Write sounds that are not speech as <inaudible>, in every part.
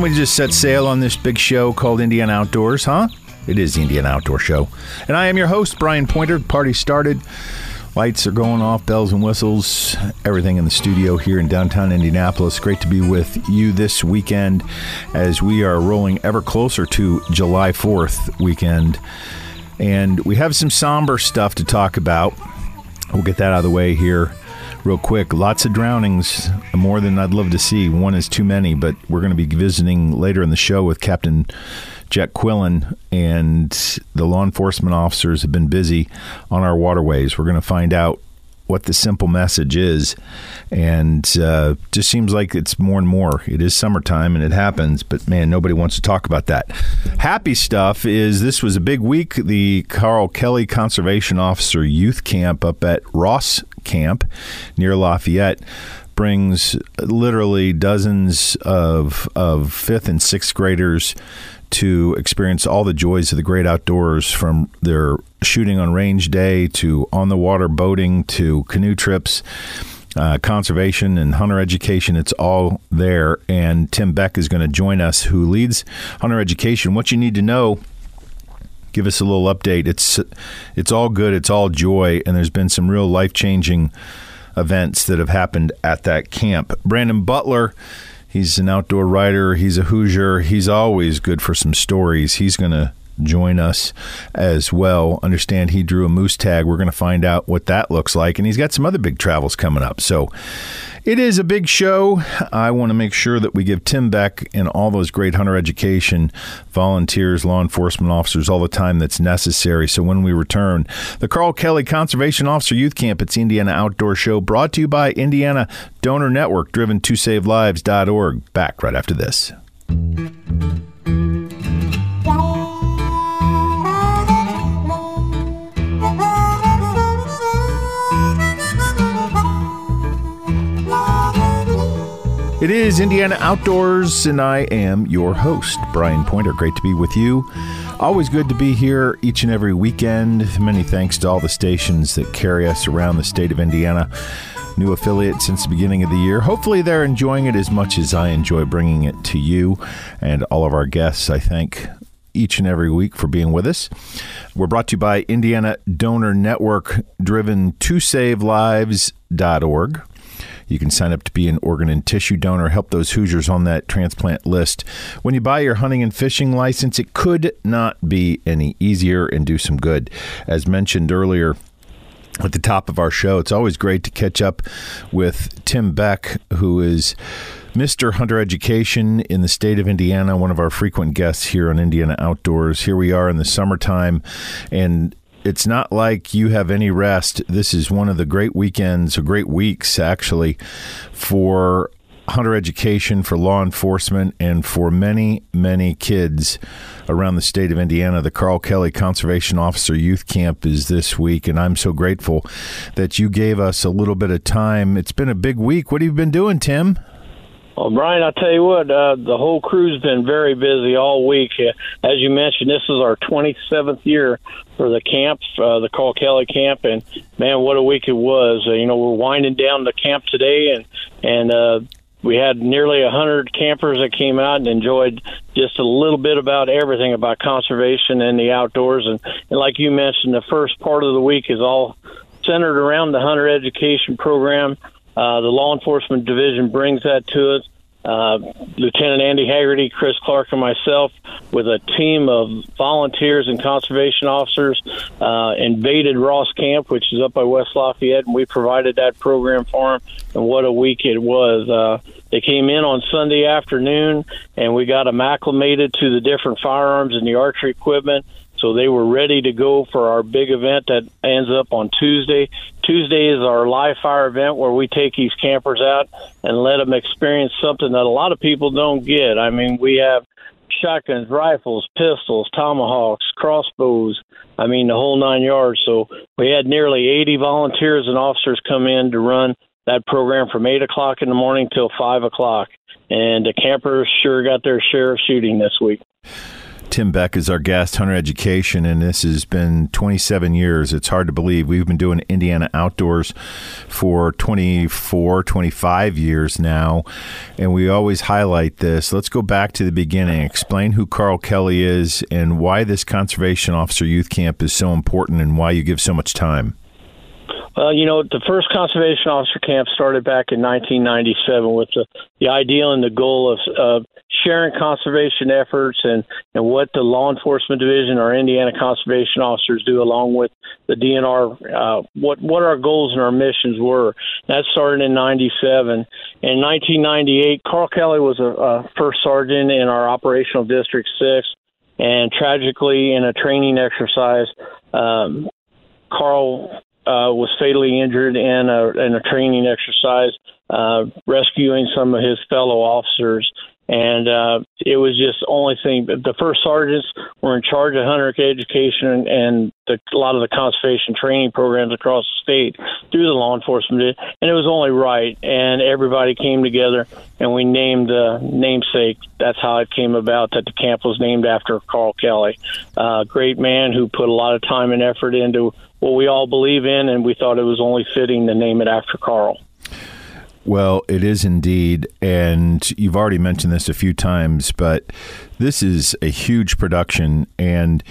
Don't we just set sail on this big show called Indian Outdoors, huh? It is the Indiana Outdoor Show. And I am your host, Brian Pointer. Party started. Lights are going off, bells and whistles, everything in the studio here in downtown Indianapolis. Great to be with you this weekend as we are rolling ever closer to July 4th weekend. And we have some somber stuff to talk about. We'll get that out of the way here real quick. Lots of drownings, more than I'd love to see. One is too many, but we're going to be visiting later in the show with Captain Jet Quillen, and the law enforcement officers have been busy on our waterways. We're going to find out what the simple message is, and uh, just seems like it's more and more. It is summertime and it happens, but man, nobody wants to talk about that. Happy stuff is this was a big week. The Carl Kelly Conservation Officer Youth Camp up at Ross Camp near Lafayette brings literally dozens of of fifth and sixth graders to experience all the joys of the great outdoors from their shooting on range day to on the water boating to canoe trips. Uh, conservation and hunter education, it's all there. And Tim Beck is going to join us, who leads hunter education. What you need to know give us a little update. It's it's all good, it's all joy, and there's been some real life changing events that have happened at that camp. Brandon Butler, he's an outdoor writer. He's a Hoosier. He's always good for some stories. He's going to join us as well. Understand he drew a moose tag. We're going to find out what that looks like. And he's got some other big travels coming up. So it is a big show. I want to make sure that we give Tim Beck and all those great hunter education volunteers, law enforcement officers, all the time that's necessary. So when we return, the Carl Kelly Conservation Officer Youth Camp, it's Indiana Outdoor Show, brought to you by Indiana Donor Network, driven to save savelives.org. Back right after this. It is Indiana Outdoors, and I am your host, Brian Pointer. Great to be with you. Always good to be here each and every weekend. Many thanks to all the stations that carry us around the state of Indiana. New affiliate since the beginning of the year. Hopefully, they're enjoying it as much as I enjoy bringing it to you and all of our guests. I thank each and every week for being with us. We're brought to you by Indiana Donor Network, driven to savelives.org. You can sign up to be an organ and tissue donor, help those Hoosiers on that transplant list. When you buy your hunting and fishing license, it could not be any easier and do some good. As mentioned earlier, at the top of our show. It's always great to catch up with Tim Beck, who is Mr. Hunter Education in the state of Indiana, one of our frequent guests here on Indiana Outdoors. Here we are in the summertime, and it's not like you have any rest. This is one of the great weekends, or great weeks actually, for hunter education, for law enforcement, and for many, many kids around the state of Indiana. The Carl Kelly Conservation Officer Youth Camp is this week, and I'm so grateful that you gave us a little bit of time. It's been a big week. What have you been doing, Tim? Well, Brian, I tell you what, uh, the whole crew's been very busy all week. Uh, as you mentioned, this is our 27th year for the camp, uh, the Carl Kelly camp, and man, what a week it was! Uh, you know, we're winding down the camp today, and and uh, we had nearly a hundred campers that came out and enjoyed just a little bit about everything about conservation and the outdoors. And, and like you mentioned, the first part of the week is all centered around the hunter education program. Uh, the law enforcement division brings that to us. uh, Lieutenant Andy Haggerty, Chris Clark, and myself, with a team of volunteers and conservation officers, uh, invaded Ross Camp, which is up by West Lafayette, and we provided that program for them. And what a week it was! Uh, they came in on Sunday afternoon, and we got them acclimated to the different firearms and the archery equipment. So they were ready to go for our big event that ends up on Tuesday. Tuesday is our live fire event where we take these campers out and let them experience something that a lot of people don't get. I mean, we have shotguns, rifles, pistols, tomahawks, crossbows. I mean, the whole nine yards. So we had nearly 80 volunteers and officers come in to run that program from 8 o'clock in the morning till 5 o'clock. And the campers sure got their share of shooting this week. Tim Beck is our guest, Hunter Education, and this has been 27 years. It's hard to believe. We've been doing Indiana Outdoors for 24, 25 years now, and we always highlight this. Let's go back to the beginning. Explain who Carl Kelly is and why this Conservation Officer Youth Camp is so important and why you give so much time. Well, you know, the first conservation officer camp started back in 1997 with the, the ideal and the goal of, of sharing conservation efforts and, and what the law enforcement division or Indiana conservation officers do along with the DNR, uh, what, what our goals and our missions were. That started in 97. In 1998, Carl Kelly was a, a first sergeant in our operational district six. And tragically, in a training exercise, um, Carl uh, was fatally injured in a, in a training exercise, uh, rescuing some of his fellow officers. And uh, it was just only thing. The first sergeants were in charge of hunter education and the, a lot of the conservation training programs across the state through the law enforcement, and it was only right. And everybody came together, and we named the namesake. That's how it came about that the camp was named after Carl Kelly, a uh, great man who put a lot of time and effort into what we all believe in, and we thought it was only fitting to name it after Carl. Well, it is indeed. And you've already mentioned this a few times, but this is a huge production. And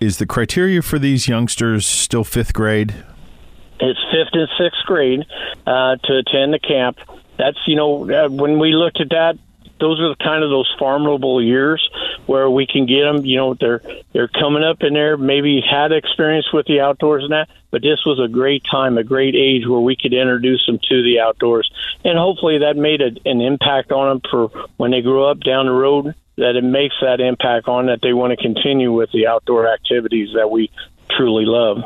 is the criteria for these youngsters still fifth grade? It's fifth and sixth grade uh, to attend the camp. That's, you know, uh, when we looked at that, those are the kind of those farmable years where we can get them. You know, they're they're coming up in there, maybe had experience with the outdoors and that, but this was a great time, a great age where we could introduce them to the outdoors, and hopefully that made a, an impact on them for when they grow up down the road. That it makes that impact on that they want to continue with the outdoor activities that we truly love.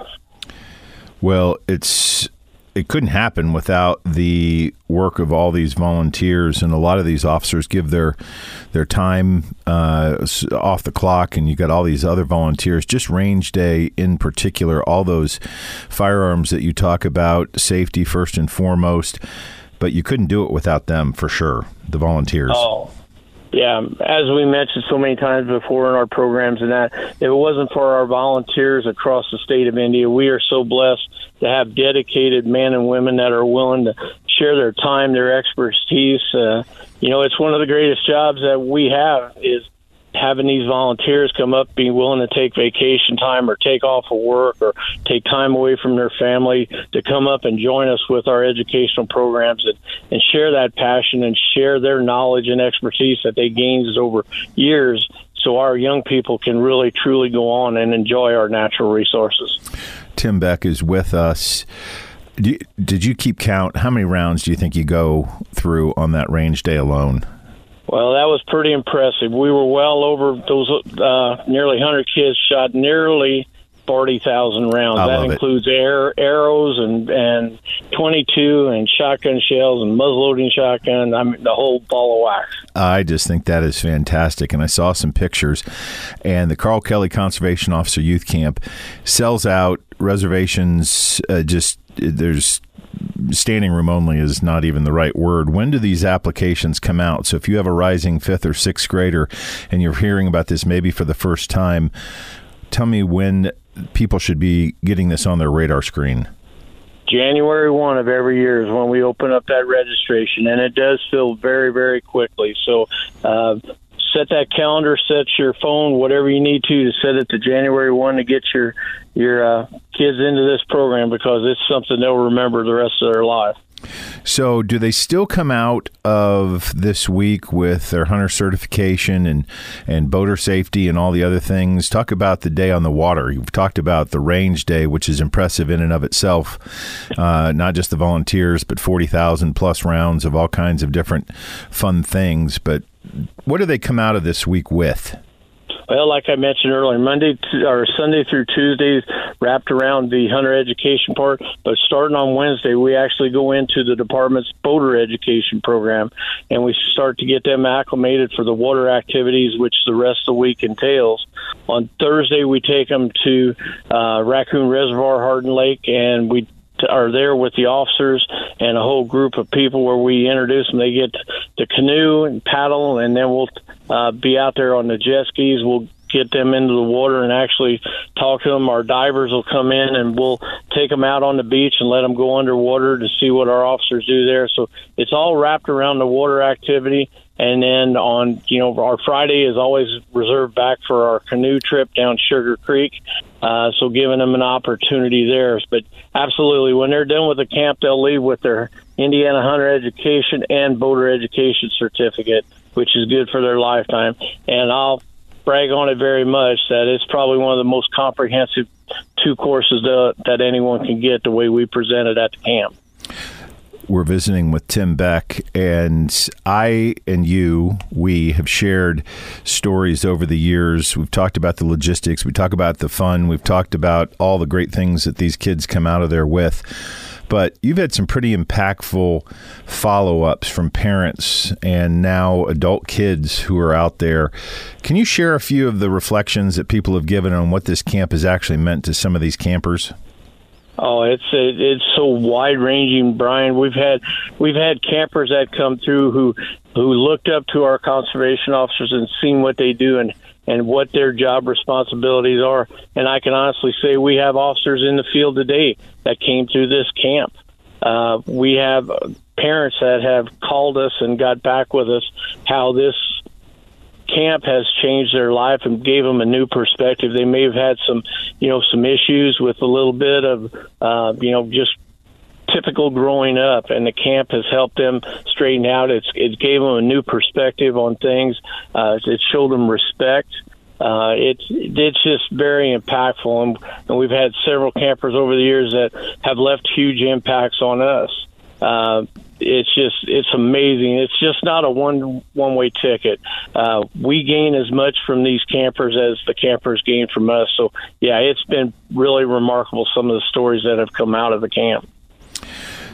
Well, it's it couldn't happen without the work of all these volunteers, and a lot of these officers give their their time uh, off the clock, and you got all these other volunteers. Just range day in particular, all those firearms that you talk about, safety first and foremost. But you couldn't do it without them for sure. The volunteers. Oh, yeah, as we mentioned so many times before in our programs and that, if it wasn't for our volunteers across the state of India, we are so blessed to have dedicated men and women that are willing to share their time, their expertise. Uh, you know, it's one of the greatest jobs that we have is having these volunteers come up, being willing to take vacation time or take off of work or take time away from their family to come up and join us with our educational programs and, and share that passion and share their knowledge and expertise that they gained over years so our young people can really truly go on and enjoy our natural resources. Tim Beck is with us. Did you keep count? How many rounds do you think you go through on that range day alone? Well, that was pretty impressive. We were well over those uh, nearly 100 kids shot nearly 40,000 rounds. I that includes air, arrows and and 22 and shotgun shells and muzzleloading shotgun. I mean, the whole ball of wax. I just think that is fantastic. And I saw some pictures, and the Carl Kelly Conservation Officer Youth Camp sells out reservations. Uh, just there's standing room only is not even the right word. When do these applications come out? So if you have a rising fifth or sixth grader and you're hearing about this maybe for the first time, tell me when people should be getting this on their radar screen. January 1 of every year is when we open up that registration, and it does fill very, very quickly. So uh, set that calendar, set your phone, whatever you need to, to set it to January one to get your your uh, kids into this program because it's something they'll remember the rest of their life. So, do they still come out of this week with their hunter certification and and boater safety and all the other things? Talk about the day on the water. You've talked about the range day, which is impressive in and of itself. Uh, not just the volunteers, but forty thousand plus rounds of all kinds of different fun things. But what do they come out of this week with? Well, like I mentioned earlier, Monday to, or Sunday through Tuesdays wrapped around the hunter education part, but starting on Wednesday, we actually go into the department's boater education program, and we start to get them acclimated for the water activities, which the rest of the week entails. On Thursday, we take them to uh, Raccoon Reservoir, Harden Lake, and we are there with the officers and a whole group of people where we introduce them. They get the canoe and paddle, and then we'll uh, be out there on the jet skis. We'll get them into the water and actually talk to them. Our divers will come in and we'll take them out on the beach and let them go underwater to see what our officers do there. So it's all wrapped around the water activity. And then on, you know, our Friday is always reserved back for our canoe trip down Sugar Creek. Uh, so giving them an opportunity there. But absolutely, when they're done with the camp, they'll leave with their Indiana Hunter Education and Boater Education certificate, which is good for their lifetime. And I'll brag on it very much that it's probably one of the most comprehensive two courses that, that anyone can get the way we present it at the camp. We're visiting with Tim Beck, and I and you, we have shared stories over the years. We've talked about the logistics, we talk about the fun, we've talked about all the great things that these kids come out of there with but you've had some pretty impactful follow ups from parents and now adult kids who are out there. Can you share a few of the reflections that people have given on what this camp has actually meant to some of these campers? Oh, it's it's so wide ranging, Brian. We've had we've had campers that come through who who looked up to our conservation officers and seen what they do and and what their job responsibilities are. And I can honestly say we have officers in the field today that came through this camp. Uh, we have parents that have called us and got back with us how this camp has changed their life and gave them a new perspective. They may have had some, you know, some issues with a little bit of, uh, you know, just typical growing up, and the camp has helped them straighten out. It's it gave them a new perspective on things. Uh, it showed them respect. Uh, it's it's just very impactful, and, and we've had several campers over the years that have left huge impacts on us. Uh, it's just it's amazing. It's just not a one one way ticket. Uh, we gain as much from these campers as the campers gain from us. So yeah, it's been really remarkable. Some of the stories that have come out of the camp.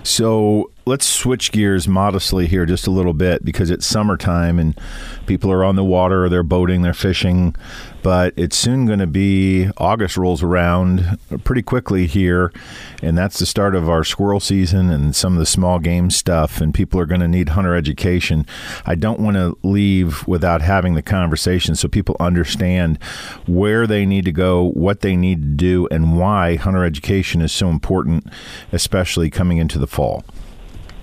So let's switch gears modestly here just a little bit because it's summertime and people are on the water, or they're boating, they're fishing, but it's soon going to be August rolls around pretty quickly here, and that's the start of our squirrel season and some of the small game stuff, and people are going to need hunter education. I don't want to leave without having the conversation so people understand where they need to go, what they need to do, and why hunter education is so important, especially coming into the fall.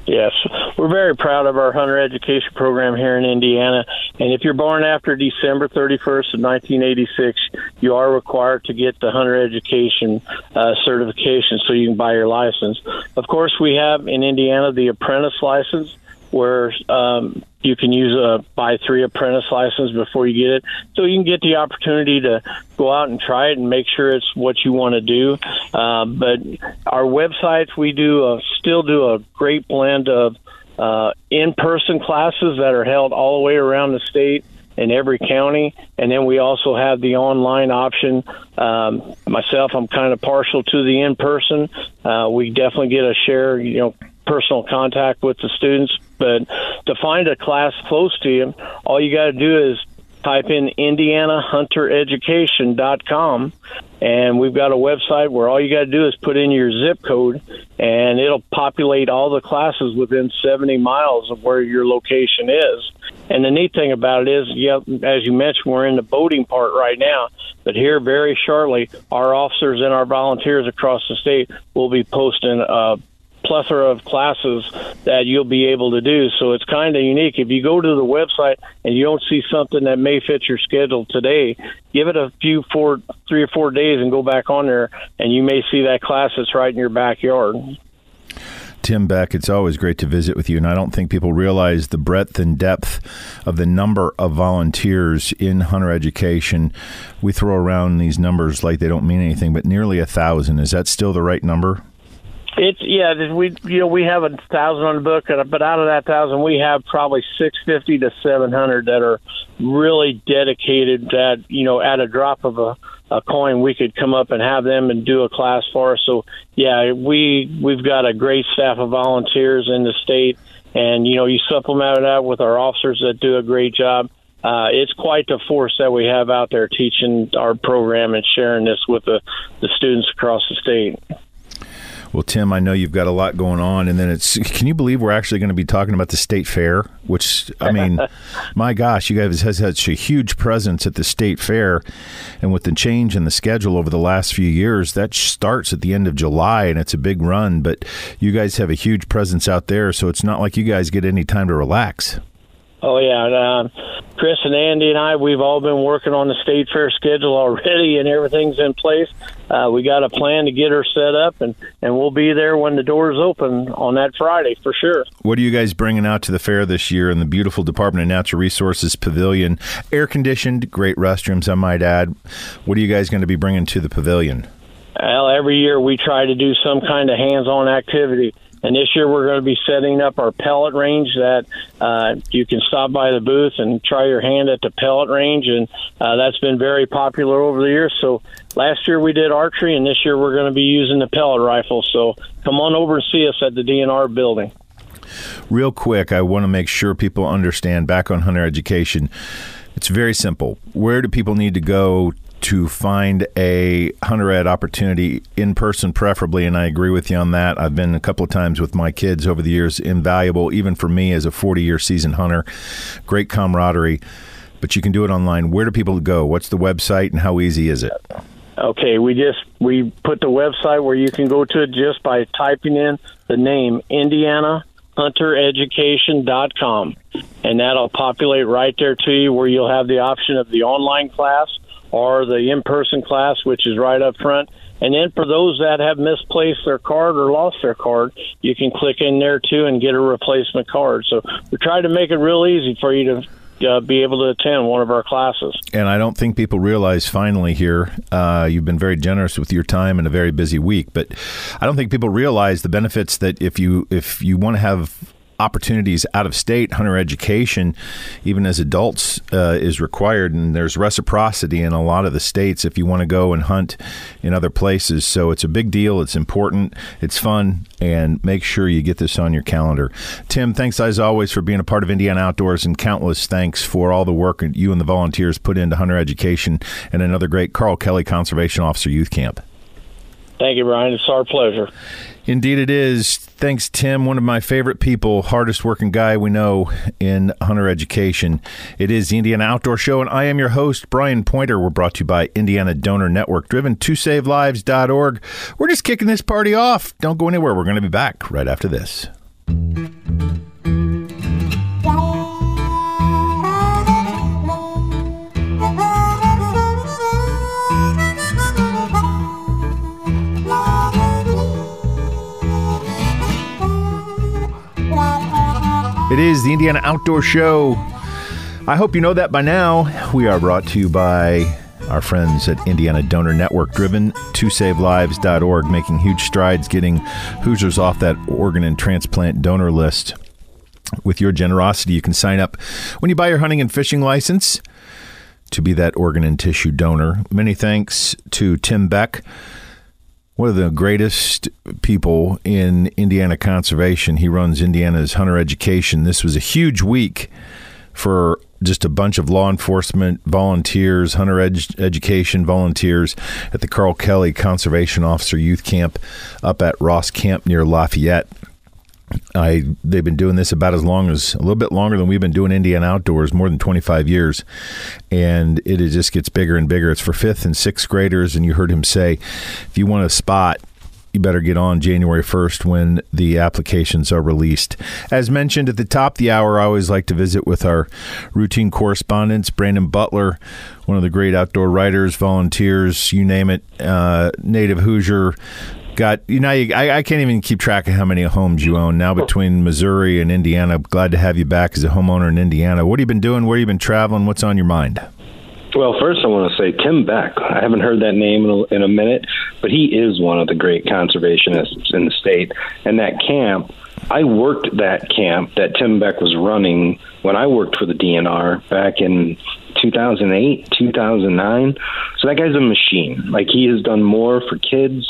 Yes, we're very proud of our hunter education program here in Indiana. And if you're born after December 31st of 1986, you are required to get the hunter education uh, certification so you can buy your license. Of course, we have in Indiana the apprentice license, where um, you can use a buy three apprentice license before you get it, so you can get the opportunity to go out and try it and make sure it's what you want to do. Uh, but our websites, we do a, still do a great blend of uh, in-person classes that are held all the way around the state in every county, and then we also have the online option. Um, myself, I'm kind of partial to the in-person. Uh, we definitely get a share, you know personal contact with the students. But to find a class close to you, all you got to do is type in indianahuntereducation.com and we've got a website where all you got to do is put in your zip code and it'll populate all the classes within 70 miles of where your location is. And the neat thing about it is yeah as you mentioned we're in the boating part right now but here very shortly our officers and our volunteers across the state will be posting uh, plethora of classes that you'll be able to do. So it's kind of unique. If you go to the website and you don't see something that may fit your schedule today, give it a few four, three or four days and go back on there, and you may see that class that's right in your backyard. Tim Beck, it's always great to visit with you, and I don't think people realize the breadth and depth of the number of volunteers in hunter education. We throw around these numbers like they don't mean anything, but nearly a thousand. Is that still the right number? It's yeah. We you know we have a thousand on the book, but out of that thousand, we have probably six fifty to seven hundred that are really dedicated. That you know, at a drop of a a coin, we could come up and have them and do a class for us. So yeah, we we've got a great staff of volunteers in the state, and you know you supplement that with our officers that do a great job. Uh, it's quite the force that we have out there teaching our program and sharing this with the, the students across the state. Well, Tim, I know you've got a lot going on, and then it's. Can you believe we're actually going to be talking about the state fair? Which I mean, <laughs> my gosh, you guys has had such a huge presence at the state fair, and with the change in the schedule over the last few years, that starts at the end of July, and it's a big run. But you guys have a huge presence out there, so it's not like you guys get any time to relax. Oh yeah, uh, Chris and Andy and I, we've all been working on the state fair schedule already, and everything's in place. Uh, we got a plan to get her set up, and and we'll be there when the doors open on that Friday for sure. What are you guys bringing out to the fair this year in the beautiful Department of Natural Resources Pavilion? Air conditioned, great restrooms, I might add. What are you guys going to be bringing to the pavilion? Well, every year we try to do some kind of hands-on activity. And this year we're going to be setting up our pellet range that uh, you can stop by the booth and try your hand at the pellet range, and uh, that's been very popular over the years. So last year we did archery, and this year we're going to be using the pellet rifle. So come on over and see us at the DNR building. Real quick, I want to make sure people understand back on hunter education. It's very simple. Where do people need to go to find a hunter ed opportunity in person, preferably. And I agree with you on that. I've been a couple of times with my kids over the years, invaluable, even for me as a 40 year seasoned hunter. Great camaraderie, but you can do it online. Where do people go? What's the website and how easy is it? Okay, we just we put the website where you can go to it just by typing in the name Indiana huntereducation.com and that'll populate right there to you where you'll have the option of the online class or the in-person class, which is right up front. And then for those that have misplaced their card or lost their card, you can click in there too and get a replacement card. So we try to make it real easy for you to uh, be able to attend one of our classes. And I don't think people realize finally here, uh, you've been very generous with your time in a very busy week, but I don't think people realize the benefits that if you if you want to have opportunities out of state hunter education even as adults uh, is required. And there's reciprocity in a lot of the states if you want to go and hunt in other places. So it's a big deal. It's important. It's fun. And make sure you get this on your calendar. Tim thanks as always for being a part of indiana outdoors and countless thanks for all the work you and the volunteers put into hunter education and another great Carl kelly conservation officer youth camp Thank you, Brian. It's our pleasure. Indeed, it is. Thanks, Tim. One of my favorite people, hardest working guy we know in hunter education. It is the Indiana Outdoor Show, and I am your host, Brian Pointer. We're brought to you by Indiana Donor Network, driven to savelives.org. We're just kicking this party off. Don't go anywhere. We're going to be back right after this. It is the Indiana Outdoor Show. I hope you know that by now. We are brought to you by our friends at Indiana Donor Network, driven to savelives.org, making huge strides getting Hoosiers off that organ and transplant donor list. With your generosity, you can sign up when you buy your hunting and fishing license to be that organ and tissue donor. Many thanks to Tim Beck one of the greatest people in Indiana conservation. He runs Indiana's hunter education. This was a huge week for just a bunch of law enforcement volunteers, hunter ed- education volunteers at the Carl Kelly Conservation Officer Youth Camp up at Ross Camp near Lafayette. I they've been doing this about as long as a little bit longer than we've been doing Indian outdoors, more than 25 years, and it just gets bigger and bigger. It's for fifth and sixth graders, and you heard him say, if you want a spot you better get on January 1st when the applications are released. As mentioned at the top of the hour, I always like to visit with our routine correspondents, Brandon Butler, one of the great outdoor writers, volunteers, you name it, uh, native Hoosier, got you know I, I can't even keep track of how many homes you own now between Missouri and Indiana. Glad to have you back as a homeowner in Indiana. What have you been doing? Where have you been traveling? What's on your mind? Well, first I want to say Tim Beck. I haven't heard that name in a, in a minute, but he is one of the great conservationists in the state. And that camp, I worked that camp that Tim Beck was running when I worked for the DNR back in 2008, 2009. So that guy's a machine. Like he has done more for kids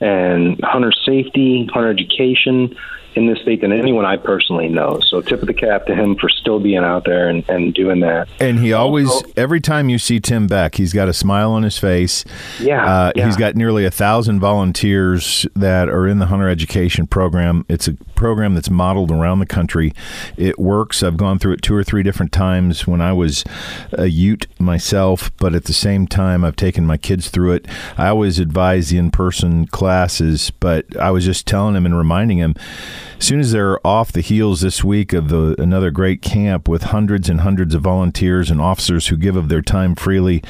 and hunter safety, hunter education in this state than anyone I personally know. So tip of the cap to him for still being out there and, and doing that. And he always, every time you see Tim Beck, he's got a smile on his face. Yeah, uh, yeah. He's got nearly a thousand volunteers that are in the hunter education program. It's a program that's modeled around the country. It works. I've gone through it two or three different times when I was a Ute myself, but at the same time, I've taken my kids through it. I always advise the in person classes, but I was just telling him and reminding him as soon as they're off the heels this week of the another great camp with hundreds and hundreds of volunteers and officers who give of their time freely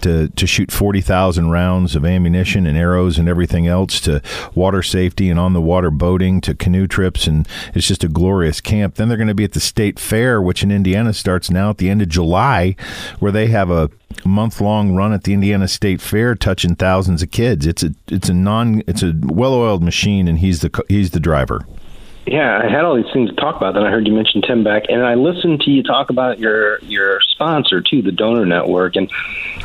to to shoot 40,000 rounds of ammunition and arrows and everything else to water safety and on the water boating to canoe trips and it's just a glorious camp. Then they're going to be at the state fair which in Indiana starts now at the end of July where they have a month long run at the Indiana State Fair, touching thousands of kids. It's a it's a non it's a well oiled machine, and he's the he's the driver. Yeah, I had all these things to talk about. Then I heard you mention Tim Beck, and I listened to you talk about your your sponsor too, the Donor Network. And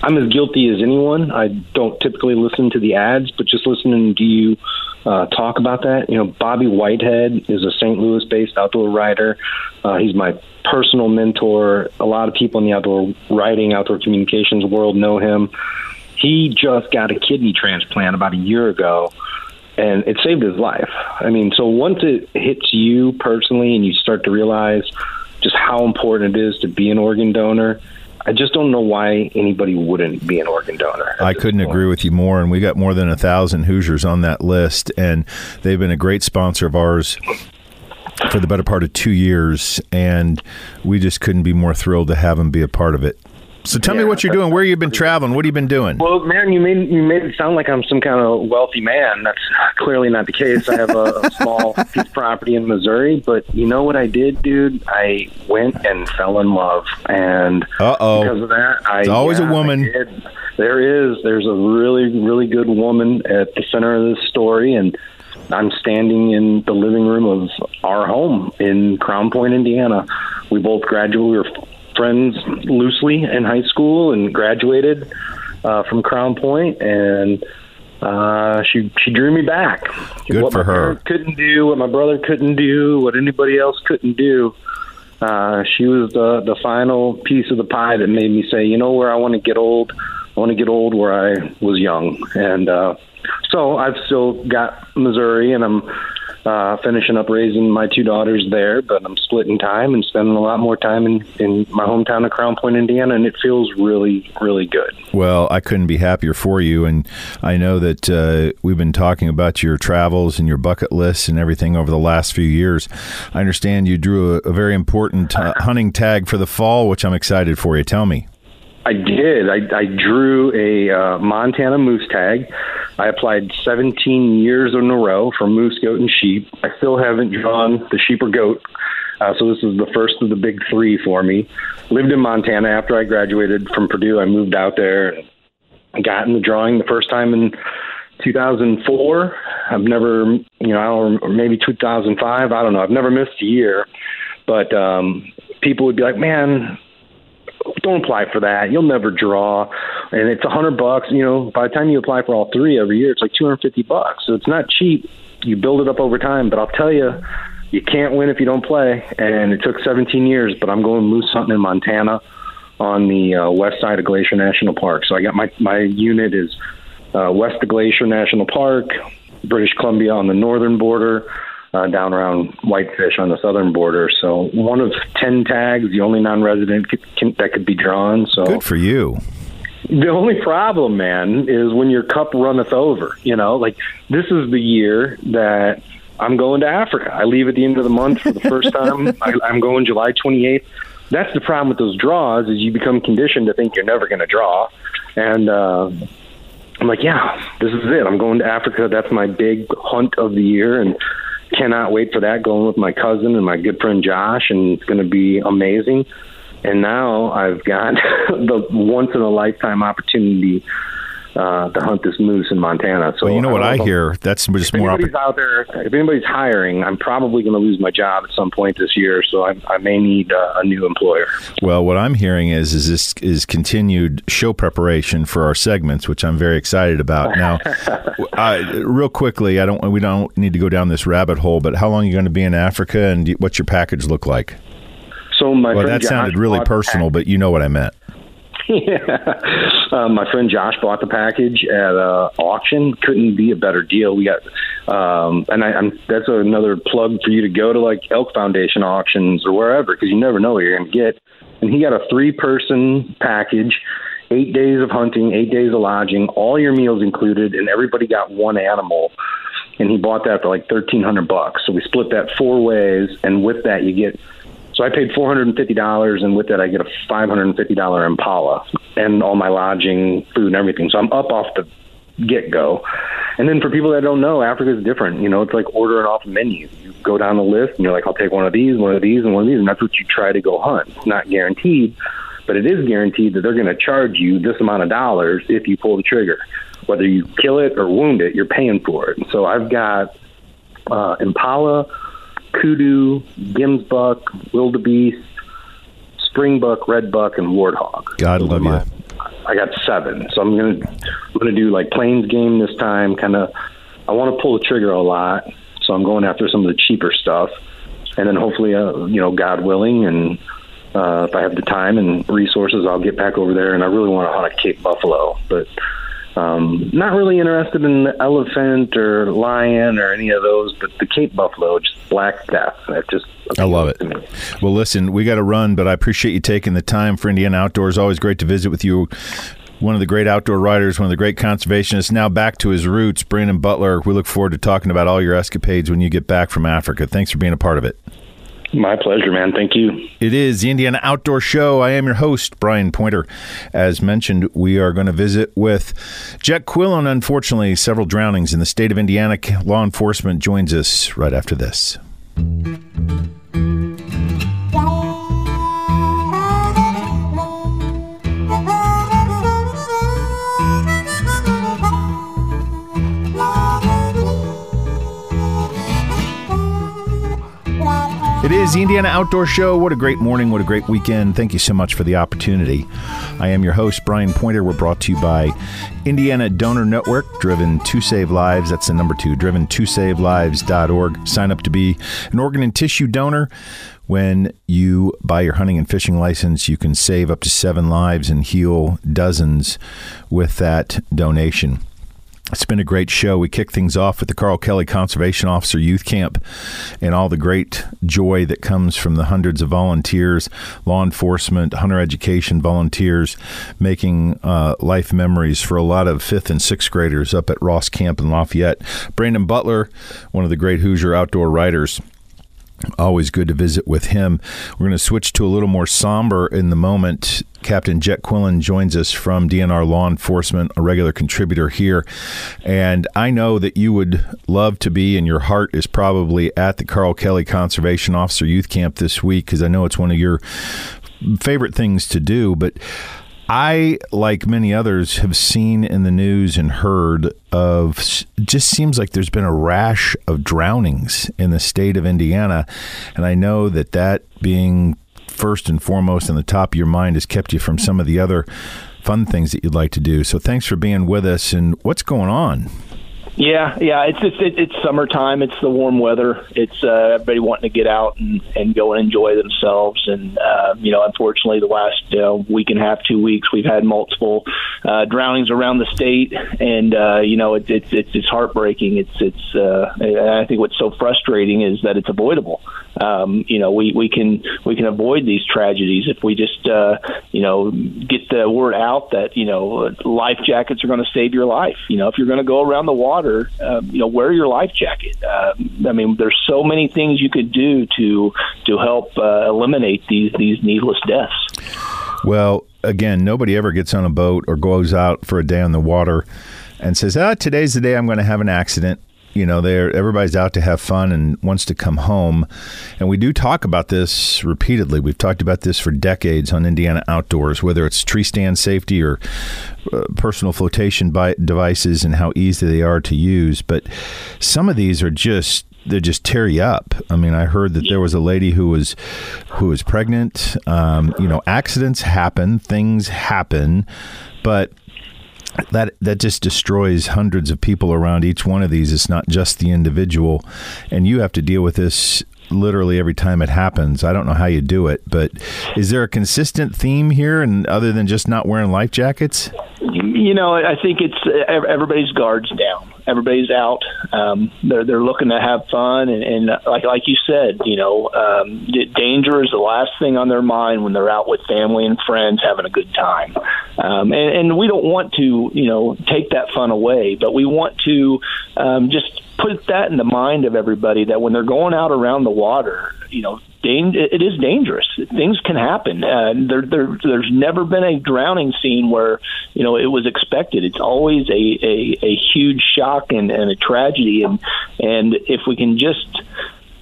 I'm as guilty as anyone. I don't typically listen to the ads, but just listening to you uh, talk about that. You know, Bobby Whitehead is a St. Louis-based outdoor writer. Uh, he's my personal mentor. A lot of people in the outdoor writing, outdoor communications world know him. He just got a kidney transplant about a year ago and it saved his life. I mean, so once it hits you personally and you start to realize just how important it is to be an organ donor, I just don't know why anybody wouldn't be an organ donor. I couldn't point. agree with you more. And we got more than a thousand Hoosiers on that list, and they've been a great sponsor of ours for the better part of two years, and we just couldn't be more thrilled to have them be a part of it. So tell yeah, me what you're doing. Where you've been traveling? What have you been doing? Well, man, you made you made it sound like I'm some kind of wealthy man. That's <laughs> clearly not the case. I have a, a <laughs> small piece of property in Missouri, but you know what I did, dude? I went and fell in love, and Uh-oh. because of that, I it's always yeah, a woman. There is. There's a really, really good woman at the center of this story, and I'm standing in the living room of our home in Crown Point, Indiana. We both graduated. We were friends loosely in high school and graduated uh, from Crown Point, and uh, she she drew me back. Good what for her. Couldn't do what my brother couldn't do, what anybody else couldn't do. Uh, she was the the final piece of the pie that made me say, you know, where I want to get old. I want to get old where I was young, and uh, so I've still got Missouri, and I'm uh, finishing up raising my two daughters there, but I'm splitting time and spending a lot more time in, in my hometown of Crown Point, Indiana, and it feels really, really good. Well, I couldn't be happier for you, and I know that uh, we've been talking about your travels and your bucket lists and everything over the last few years. I understand you drew a, a very important uh, <laughs> hunting tag for the fall, which I'm excited for you. Tell me. I did. I, I drew a uh, Montana moose tag. I applied 17 years in a row for moose, goat, and sheep. I still haven't drawn the sheep or goat, uh, so this is the first of the big three for me. Lived in Montana after I graduated from Purdue. I moved out there and got in the drawing the first time in 2004. I've never, you know, or maybe 2005. I don't know. I've never missed a year, but um, people would be like, "Man, don't apply for that. You'll never draw, and it's a hundred bucks. You know, by the time you apply for all three every year, it's like two hundred fifty bucks. So it's not cheap. You build it up over time, but I'll tell you, you can't win if you don't play. And it took 17 years, but I'm going moose hunting in Montana on the uh, west side of Glacier National Park. So I got my my unit is uh, west of Glacier National Park, British Columbia on the northern border uh, down around Whitefish on the southern border. So one of ten tags, the only non-resident can, that could be drawn. So good for you. The only problem, man, is when your cup runneth over. You know, like this is the year that I'm going to Africa. I leave at the end of the month for the first time. <laughs> I, I'm going July 28th. That's the problem with those draws is you become conditioned to think you're never going to draw, and uh, I'm like, yeah, this is it. I'm going to Africa. That's my big hunt of the year, and cannot wait for that. Going with my cousin and my good friend Josh, and it's going to be amazing. And now I've got <laughs> the once in a lifetime opportunity uh, to hunt this moose in Montana. So well, you know what I, know hear? That's just if more. anybody's out there, if anybody's hiring, I'm probably going to lose my job at some point this year. So I, I may need uh, a new employer. Well, what I'm hearing is is this is continued show preparation for our segments, which I'm very excited about. Now, <laughs> real quickly, I don't we don't need to go down this rabbit hole, but how long are you going to be in Africa, and what's your package look like? So my well, that sounded Josh really personal, but you know what I meant. <laughs> yeah. Um, my friend Josh bought the package at uh, auction. Couldn't be a better deal. We got, um, and I, I'm, that's another plug for you to go to like Elk Foundation auctions or wherever because you never know what you're going to get. And he got a three person package, eight days of hunting, eight days of lodging, all your meals included, and everybody got one animal. And he bought that for like thirteen hundred bucks. So we split that four ways, and with that you get so I paid four hundred and with that, I get a five hundred and fifty dollar Impala and all my lodging, food, and everything. So I'm up off the get go. And then for people that don't know, Africa is different. You know, it's like ordering off a menu. You go down the list, and you're like, I'll take one of these, one of these, and one of these, and that's what you try to go hunt. It's not guaranteed, but it is guaranteed that they're going to charge you this amount of dollars if you pull the trigger. Whether you kill it or wound it, you're paying for it. So I've got uh, Impala kudu, gemsbuck, wildebeest, springbuck, reedbuck, and warthog. God love you. I got seven, so I'm gonna I'm gonna do like plains game this time. Kind of, I want to pull the trigger a lot, so I'm going after some of the cheaper stuff, and then hopefully, uh, you know, God willing, and uh, if I have the time and resources, I'll get back over there. And I really want to hunt a Cape buffalo, but um, not really interested in the elephant or lion or any of those, but the Cape buffalo, just black death. I just I love it. Well, listen, we got to run, but I appreciate you taking the time for Indiana Outdoors. Always great to visit with you. One of the great outdoor writers, one of the great conservationists, now back to his roots, Brandon Butler. We look forward to talking about all your escapades when you get back from Africa. Thanks for being a part of it. My pleasure, man. Thank you. It is the Indiana Outdoor Show. I am your host, Brian Pointer. As mentioned, we are going to visit with Jet Quillen. Unfortunately, several drownings in the state of Indiana. Law enforcement joins us right after this. It is the Indiana Outdoor Show. What a great morning. What a great weekend. Thank you so much for the opportunity. I am your host, Brian Pointer. We're brought to you by Indiana Donor Network, driven to save lives. That's the number two, driven to save lives.org. Sign up to be an organ and tissue donor. When you buy your hunting and fishing license, you can save up to seven lives and heal dozens with that donation. It's been a great show. We kick things off with the Carl Kelly Conservation Officer Youth Camp and all the great joy that comes from the hundreds of volunteers, law enforcement, hunter education volunteers, making uh, life memories for a lot of fifth and sixth graders up at Ross Camp in Lafayette. Brandon Butler, one of the great Hoosier outdoor writers, Always good to visit with him. We're going to switch to a little more somber in the moment. Captain Jet Quillen joins us from DNR Law Enforcement, a regular contributor here. And I know that you would love to be, and your heart is probably at the Carl Kelly Conservation Officer Youth Camp this week, because I know it's one of your favorite things to do. But I, like many others, have seen in the news and heard of just seems like there's been a rash of drownings in the state of Indiana. And I know that that being first and foremost in the top of your mind has kept you from some of the other fun things that you'd like to do. So thanks for being with us. And what's going on? Yeah, yeah, it's just it, it's summertime. It's the warm weather. It's uh, everybody wanting to get out and, and go and enjoy themselves. And uh, you know, unfortunately, the last uh, week and a half, two weeks, we've had multiple uh, drownings around the state, and uh, you know, it, it's it's it's heartbreaking. It's it's. Uh, I think what's so frustrating is that it's avoidable. Um, you know, we, we can we can avoid these tragedies if we just uh, you know get the word out that you know life jackets are going to save your life. You know, if you're going to go around the water, um, you know, wear your life jacket. Uh, I mean, there's so many things you could do to to help uh, eliminate these these needless deaths. Well, again, nobody ever gets on a boat or goes out for a day on the water and says, "Ah, today's the day I'm going to have an accident." You know, they're everybody's out to have fun and wants to come home, and we do talk about this repeatedly. We've talked about this for decades on Indiana Outdoors, whether it's tree stand safety or uh, personal flotation devices and how easy they are to use. But some of these are just they just tear you up. I mean, I heard that there was a lady who was who was pregnant. Um, you know, accidents happen, things happen, but that that just destroys hundreds of people around each one of these. It's not just the individual, and you have to deal with this literally every time it happens. I don't know how you do it, but is there a consistent theme here, and other than just not wearing life jackets? You know, I think it's everybody's guards down. Everybody's out. Um, they're they're looking to have fun, and, and like like you said, you know, um, danger is the last thing on their mind when they're out with family and friends having a good time. Um, and, and we don't want to, you know, take that fun away, but we want to um, just put that in the mind of everybody that when they're going out around the water, you know, it is dangerous. Things can happen. Uh, there, there, there's never been a drowning scene where you know it was expected. It's always a, a, a huge shock and, and a tragedy. And and if we can just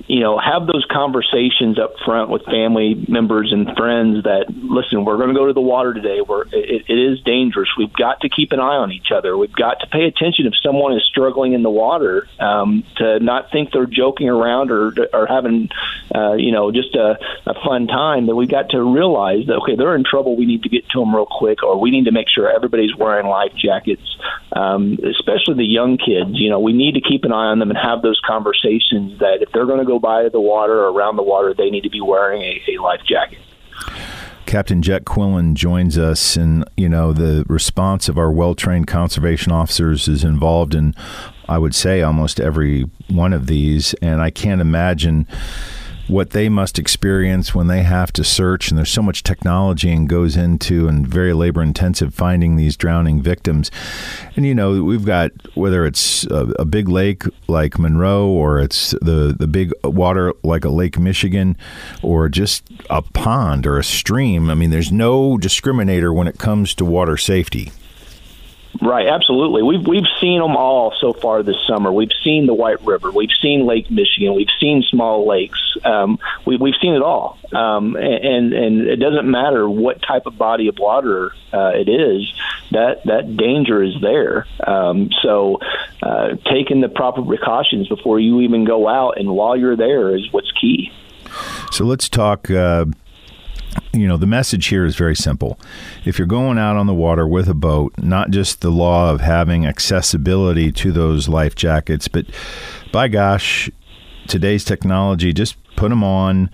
you know, have those conversations up front with family members and friends that listen, we're going to go to the water today. We're it, it is dangerous. We've got to keep an eye on each other. We've got to pay attention if someone is struggling in the water um, to not think they're joking around or or having uh, you know just a, a fun time. That we've got to realize that okay, they're in trouble. We need to get to them real quick, or we need to make sure everybody's wearing life jackets, um, especially the young kids. You know, we need to keep an eye on them and have those conversations that if they're going to go by the water or around the water, they need to be wearing a, a life jacket. Captain Jet Quillen joins us, and you know the response of our well-trained conservation officers is involved in, I would say, almost every one of these, and I can't imagine what they must experience when they have to search and there's so much technology and goes into and very labor intensive finding these drowning victims. And you know we've got whether it's a, a, big lake like Monroe or it's the the big water like a Lake Michigan or just a pond or a stream I mean there's no discriminator when it comes to water safety Right, absolutely. We've we've seen them all so far this summer. We've seen the White River, we've seen Lake Michigan, we've seen small lakes. Um, we, we've seen it all, um, and and it doesn't matter what type of body of water uh, it is. That that danger is there. Um, so, uh, taking the proper precautions before you even go out and while you're there is what's key. So let's talk. Uh you know, the message here is very simple. If you're going out on the water with a boat, not just the law of having accessibility to those life jackets, but by gosh, today's technology, just put them on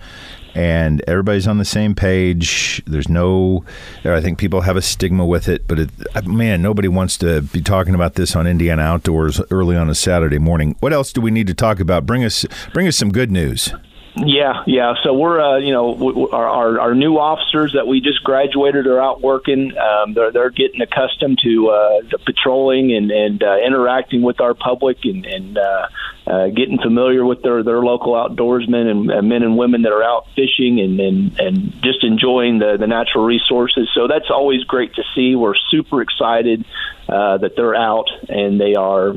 and everybody's on the same page. There's no, I think people have a stigma with it, but it, man, nobody wants to be talking about this on Indiana Outdoors early on a Saturday morning. What else do we need to talk about? Bring us, bring us some good news. Yeah, yeah. So we're, uh, you know, our, our, our new officers that we just graduated are out working. Um, they're they're getting accustomed to uh, the patrolling and and uh, interacting with our public and and uh, uh, getting familiar with their their local outdoorsmen and uh, men and women that are out fishing and and and just enjoying the the natural resources. So that's always great to see. We're super excited uh, that they're out and they are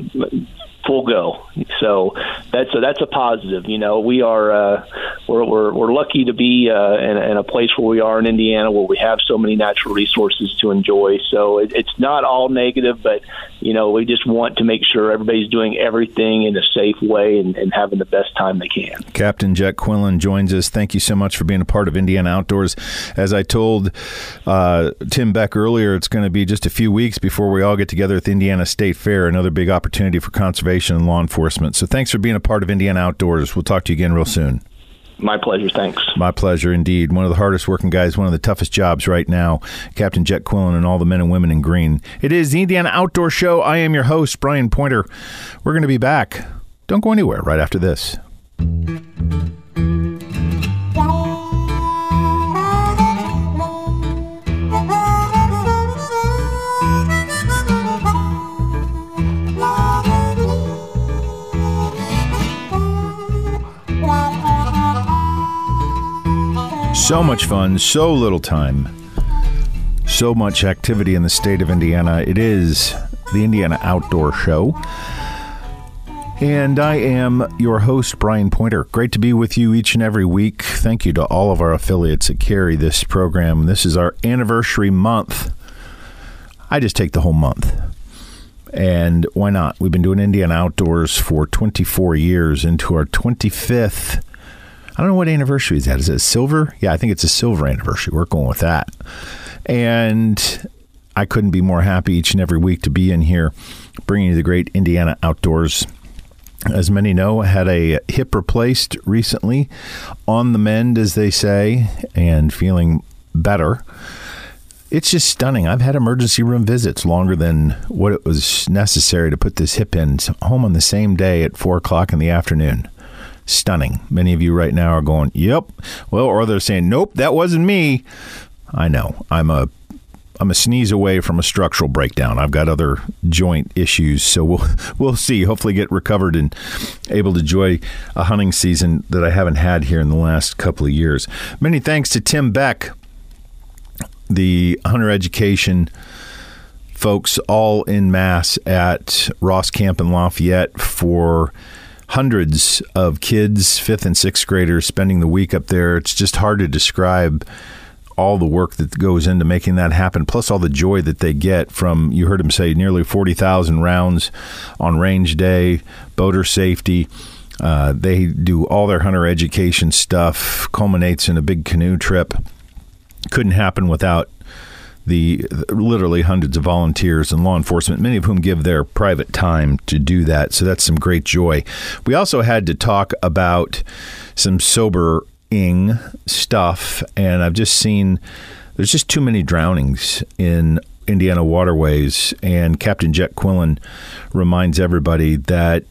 full go. So that's a, that's a positive. You know, we are uh, we're, we're we're lucky to be uh, in, in a place where we are in Indiana, where we have so many natural resources to enjoy. So it, it's not all negative, but you know, we just want to make sure everybody's doing everything in a safe way and, and having the best time they can. Captain Jet Quillen joins us. Thank you so much for being a part of Indiana Outdoors. As I told uh, Tim Beck earlier, it's going to be just a few weeks before we all get together at the Indiana State Fair. Another big opportunity for conservation and law enforcement. So thanks for being a part of Indiana Outdoors. We'll talk to you again real soon. My pleasure. Thanks. My pleasure indeed. One of the hardest working guys, one of the toughest jobs right now, Captain Jet Quillen and all the men and women in green. It is the Indiana Outdoor Show. I am your host, Brian Pointer. We're going to be back. Don't go anywhere right after this. So much fun, so little time, so much activity in the state of Indiana. It is the Indiana Outdoor Show. And I am your host, Brian Pointer. Great to be with you each and every week. Thank you to all of our affiliates that carry this program. This is our anniversary month. I just take the whole month. And why not? We've been doing Indiana Outdoors for 24 years into our 25th. I don't know what anniversary is that. Is it silver? Yeah, I think it's a silver anniversary. We're going with that. And I couldn't be more happy each and every week to be in here bringing you the great Indiana Outdoors as many know, I had a hip replaced recently, on the mend, as they say, and feeling better. It's just stunning. I've had emergency room visits longer than what it was necessary to put this hip in. Home on the same day at four o'clock in the afternoon. Stunning. Many of you right now are going, "Yep." Well, or they're saying, "Nope, that wasn't me." I know. I'm a I'm a sneeze away from a structural breakdown. I've got other joint issues, so we'll <laughs> we'll see. Hopefully, get recovered and able to enjoy a hunting season that I haven't had here in the last couple of years. Many thanks to Tim Beck, the hunter education folks, all in mass at Ross Camp in Lafayette for hundreds of kids, fifth and sixth graders, spending the week up there. It's just hard to describe all the work that goes into making that happen, plus all the joy that they get from, you heard him say, nearly 40,000 rounds on range day, boater safety. Uh, they do all their hunter education stuff, culminates in a big canoe trip. Couldn't happen without the literally hundreds of volunteers and law enforcement, many of whom give their private time to do that. So that's some great joy. We also had to talk about some sobering stuff, and I've just seen there's just too many drownings in Indiana waterways. And Captain Jet Quillen reminds everybody that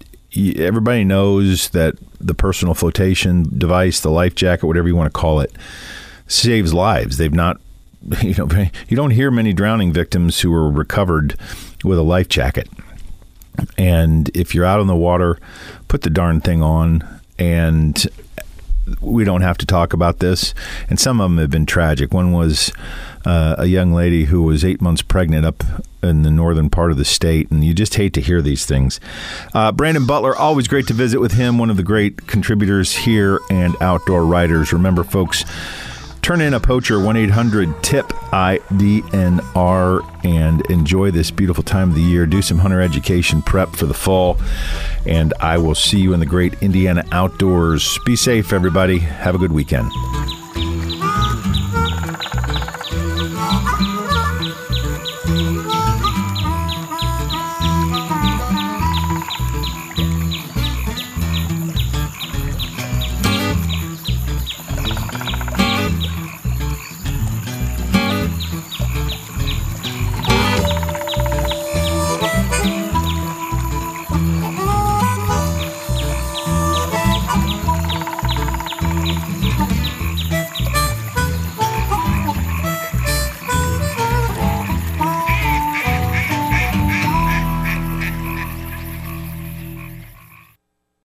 everybody knows that the personal flotation device, the life jacket, whatever you want to call it, saves lives. They've not, <laughs> you know, you don't hear many drowning victims who are recovered with a life jacket. And if you're out on the water, put the darn thing on and we don't have to talk about this. And some of them have been tragic. One was uh, a young lady who was eight months pregnant up in the northern part of the state, and you just hate to hear these things. Uh, Brandon Butler, always great to visit with him, one of the great contributors here and outdoor writers. Remember, folks, turn in a poacher 1-800 tip idnr and enjoy this beautiful time of the year. Do some hunter education prep for the fall and i will see you in the great indiana outdoors. Be safe everybody. Have a good weekend